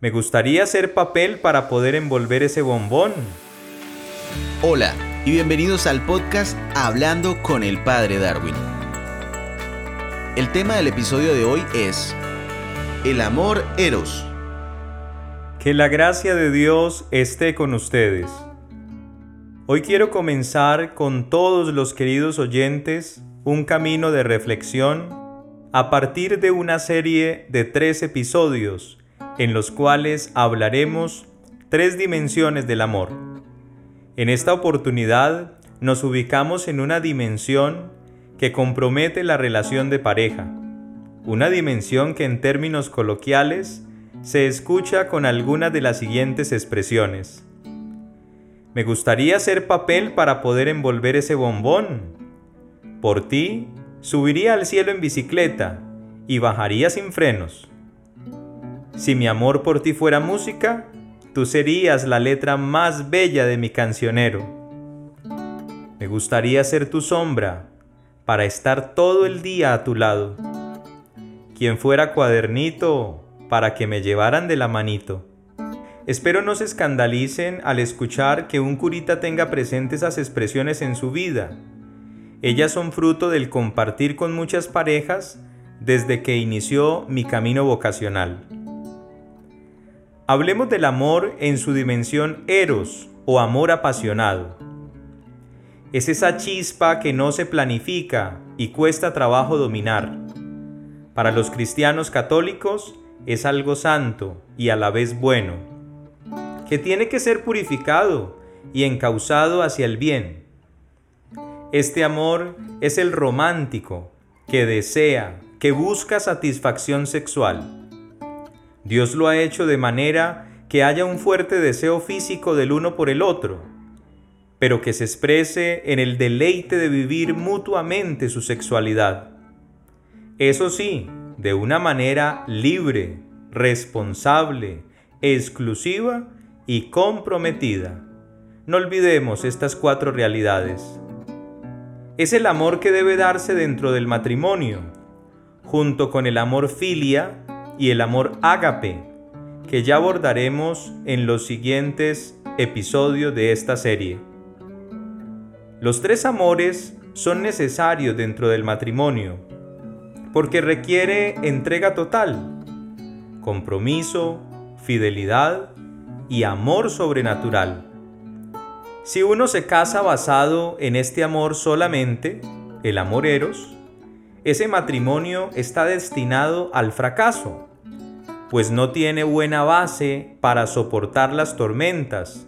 Me gustaría hacer papel para poder envolver ese bombón. Hola y bienvenidos al podcast Hablando con el Padre Darwin. El tema del episodio de hoy es El amor eros. Que la gracia de Dios esté con ustedes. Hoy quiero comenzar con todos los queridos oyentes un camino de reflexión a partir de una serie de tres episodios en los cuales hablaremos tres dimensiones del amor. En esta oportunidad nos ubicamos en una dimensión que compromete la relación de pareja, una dimensión que en términos coloquiales se escucha con algunas de las siguientes expresiones. Me gustaría hacer papel para poder envolver ese bombón. Por ti, subiría al cielo en bicicleta y bajaría sin frenos. Si mi amor por ti fuera música, tú serías la letra más bella de mi cancionero. Me gustaría ser tu sombra para estar todo el día a tu lado. Quien fuera cuadernito para que me llevaran de la manito. Espero no se escandalicen al escuchar que un curita tenga presentes esas expresiones en su vida. Ellas son fruto del compartir con muchas parejas desde que inició mi camino vocacional. Hablemos del amor en su dimensión eros o amor apasionado. Es esa chispa que no se planifica y cuesta trabajo dominar. Para los cristianos católicos es algo santo y a la vez bueno, que tiene que ser purificado y encauzado hacia el bien. Este amor es el romántico que desea, que busca satisfacción sexual Dios lo ha hecho de manera que haya un fuerte deseo físico del uno por el otro, pero que se exprese en el deleite de vivir mutuamente su sexualidad. Eso sí, de una manera libre, responsable, exclusiva y comprometida. No olvidemos estas cuatro realidades. Es el amor que debe darse dentro del matrimonio, junto con el amor filia y el amor ágape, que ya abordaremos en los siguientes episodios de esta serie. Los tres amores son necesarios dentro del matrimonio, porque requiere entrega total, compromiso, fidelidad y amor sobrenatural. Si uno se casa basado en este amor solamente, el amor eros, ese matrimonio está destinado al fracaso, pues no tiene buena base para soportar las tormentas,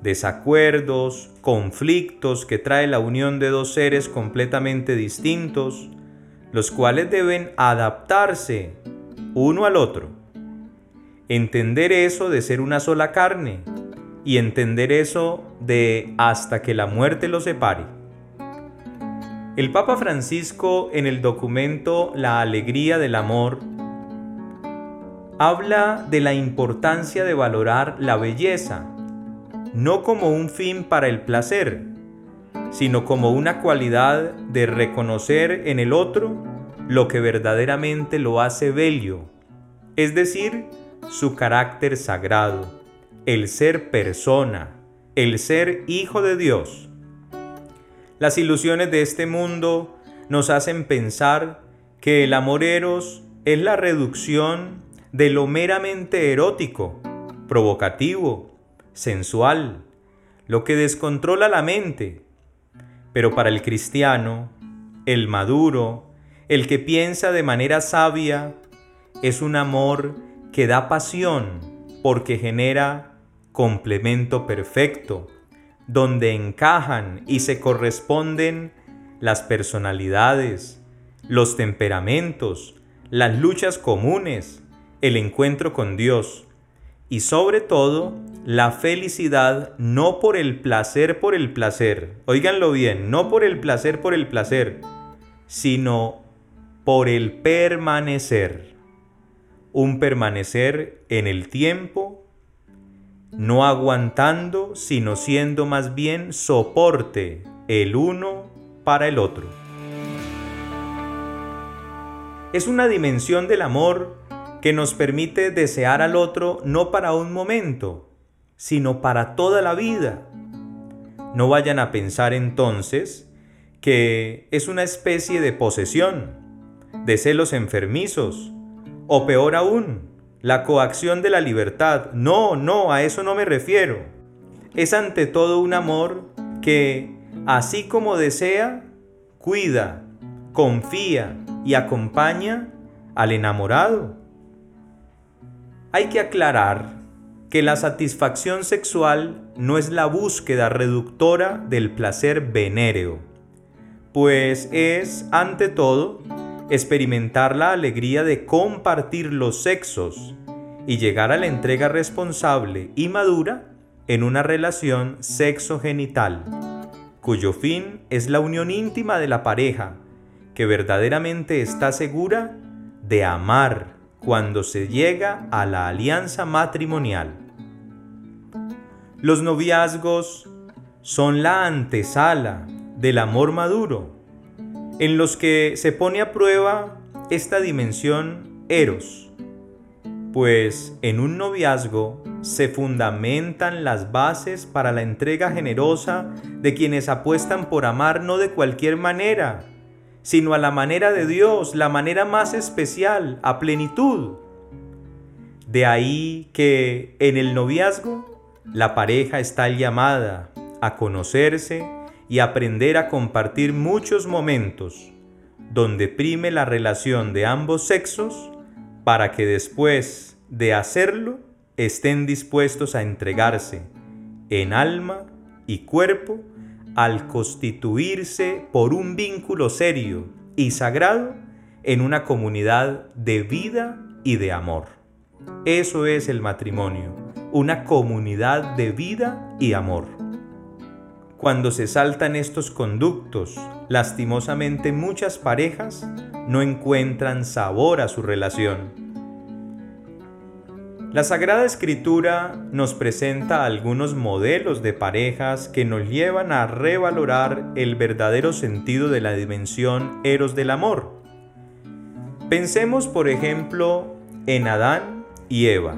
desacuerdos, conflictos que trae la unión de dos seres completamente distintos, los cuales deben adaptarse uno al otro. Entender eso de ser una sola carne y entender eso de hasta que la muerte los separe. El Papa Francisco en el documento La Alegría del Amor habla de la importancia de valorar la belleza, no como un fin para el placer, sino como una cualidad de reconocer en el otro lo que verdaderamente lo hace bello, es decir, su carácter sagrado, el ser persona, el ser hijo de Dios. Las ilusiones de este mundo nos hacen pensar que el amor eros es la reducción de lo meramente erótico, provocativo, sensual, lo que descontrola la mente. Pero para el cristiano, el maduro, el que piensa de manera sabia, es un amor que da pasión porque genera complemento perfecto, donde encajan y se corresponden las personalidades, los temperamentos, las luchas comunes, el encuentro con Dios y sobre todo la felicidad no por el placer por el placer, oíganlo bien, no por el placer por el placer, sino por el permanecer, un permanecer en el tiempo no aguantando, sino siendo más bien soporte el uno para el otro. Es una dimensión del amor que nos permite desear al otro no para un momento, sino para toda la vida. No vayan a pensar entonces que es una especie de posesión, de celos enfermizos, o peor aún, la coacción de la libertad. No, no, a eso no me refiero. Es ante todo un amor que, así como desea, cuida, confía y acompaña al enamorado. Hay que aclarar que la satisfacción sexual no es la búsqueda reductora del placer venéreo, pues es, ante todo, experimentar la alegría de compartir los sexos y llegar a la entrega responsable y madura en una relación sexo-genital, cuyo fin es la unión íntima de la pareja, que verdaderamente está segura de amar cuando se llega a la alianza matrimonial. Los noviazgos son la antesala del amor maduro, en los que se pone a prueba esta dimensión eros, pues en un noviazgo se fundamentan las bases para la entrega generosa de quienes apuestan por amar no de cualquier manera, sino a la manera de Dios, la manera más especial, a plenitud. De ahí que en el noviazgo la pareja está llamada a conocerse y aprender a compartir muchos momentos donde prime la relación de ambos sexos para que después de hacerlo estén dispuestos a entregarse en alma y cuerpo al constituirse por un vínculo serio y sagrado en una comunidad de vida y de amor. Eso es el matrimonio una comunidad de vida y amor. Cuando se saltan estos conductos, lastimosamente muchas parejas no encuentran sabor a su relación. La Sagrada Escritura nos presenta algunos modelos de parejas que nos llevan a revalorar el verdadero sentido de la dimensión eros del amor. Pensemos, por ejemplo, en Adán y Eva.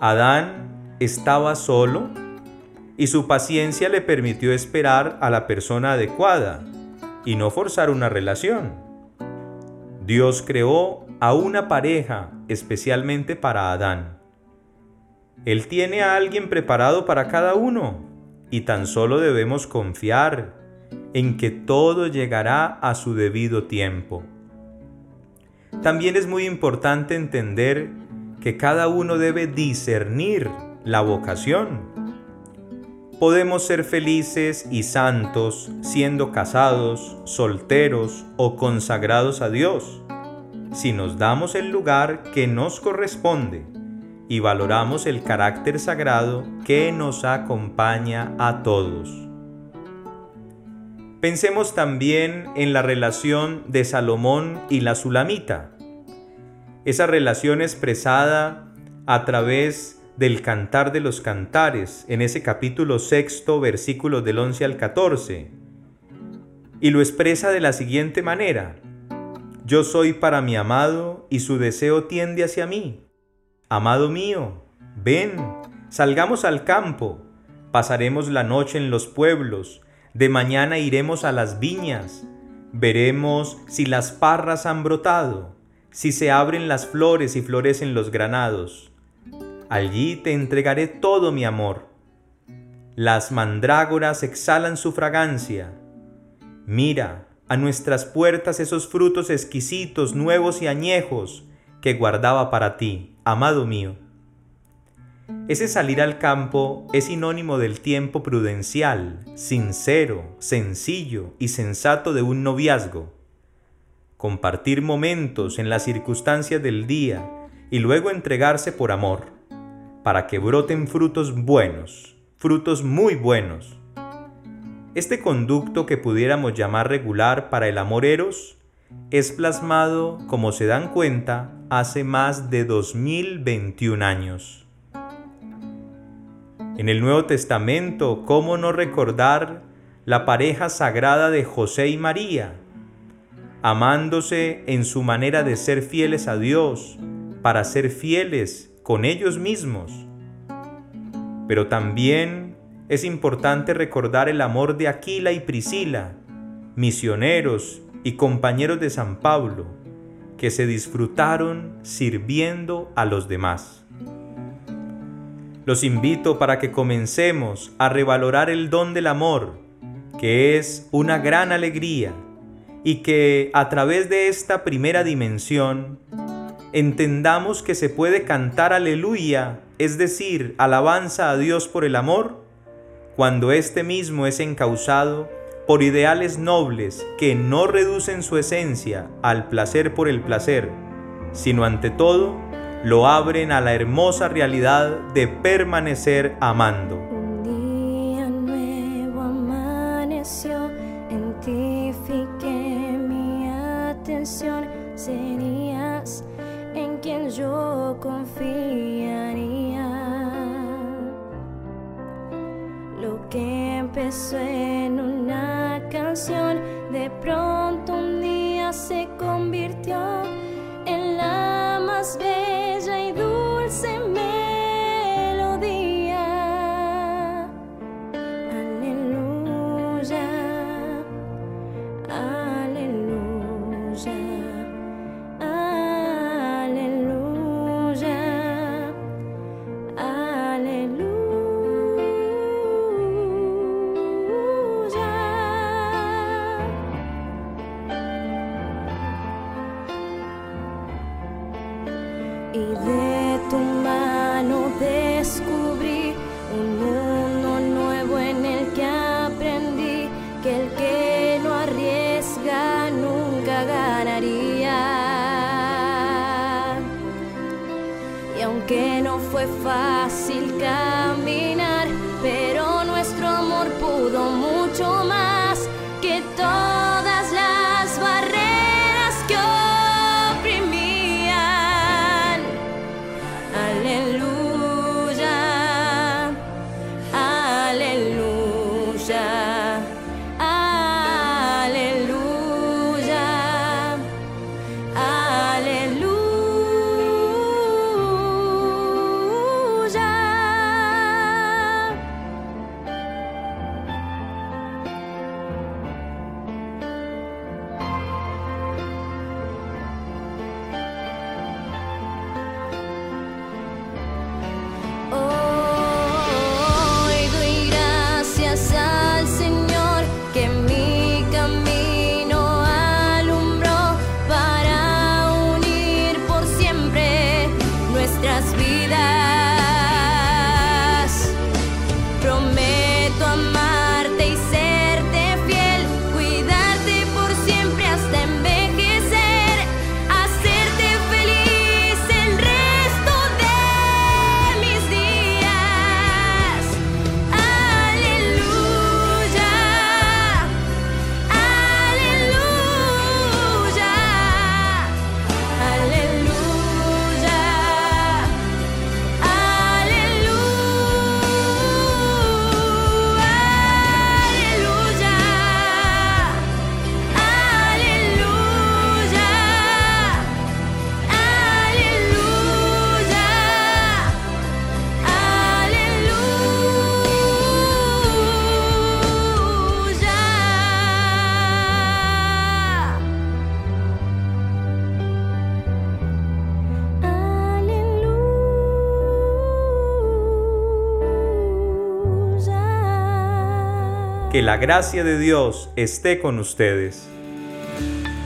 Adán estaba solo y su paciencia le permitió esperar a la persona adecuada y no forzar una relación. Dios creó a una pareja especialmente para Adán. Él tiene a alguien preparado para cada uno y tan solo debemos confiar en que todo llegará a su debido tiempo. También es muy importante entender que cada uno debe discernir la vocación. Podemos ser felices y santos siendo casados, solteros o consagrados a Dios, si nos damos el lugar que nos corresponde y valoramos el carácter sagrado que nos acompaña a todos. Pensemos también en la relación de Salomón y la Sulamita esa relación expresada a través del cantar de los cantares, en ese capítulo sexto, versículos del 11 al 14. Y lo expresa de la siguiente manera. Yo soy para mi amado y su deseo tiende hacia mí. Amado mío, ven, salgamos al campo, pasaremos la noche en los pueblos, de mañana iremos a las viñas, veremos si las parras han brotado si se abren las flores y florecen los granados. Allí te entregaré todo mi amor. Las mandrágoras exhalan su fragancia. Mira a nuestras puertas esos frutos exquisitos, nuevos y añejos que guardaba para ti, amado mío. Ese salir al campo es sinónimo del tiempo prudencial, sincero, sencillo y sensato de un noviazgo compartir momentos en las circunstancias del día y luego entregarse por amor, para que broten frutos buenos, frutos muy buenos. Este conducto que pudiéramos llamar regular para el amor eros es plasmado, como se dan cuenta, hace más de 2021 años. En el Nuevo Testamento, ¿cómo no recordar la pareja sagrada de José y María, amándose en su manera de ser fieles a Dios, para ser fieles con ellos mismos. Pero también es importante recordar el amor de Aquila y Priscila, misioneros y compañeros de San Pablo, que se disfrutaron sirviendo a los demás. Los invito para que comencemos a revalorar el don del amor, que es una gran alegría, y que a través de esta primera dimensión entendamos que se puede cantar aleluya, es decir, alabanza a Dios por el amor, cuando éste mismo es encausado por ideales nobles que no reducen su esencia al placer por el placer, sino ante todo lo abren a la hermosa realidad de permanecer amando. Empezó en una canción, de pronto Que la gracia de Dios esté con ustedes.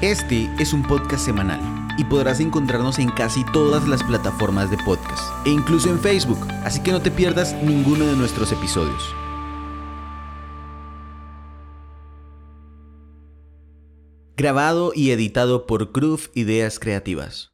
Este es un podcast semanal y podrás encontrarnos en casi todas las plataformas de podcast e incluso en Facebook, así que no te pierdas ninguno de nuestros episodios. Grabado y editado por Groove Ideas Creativas.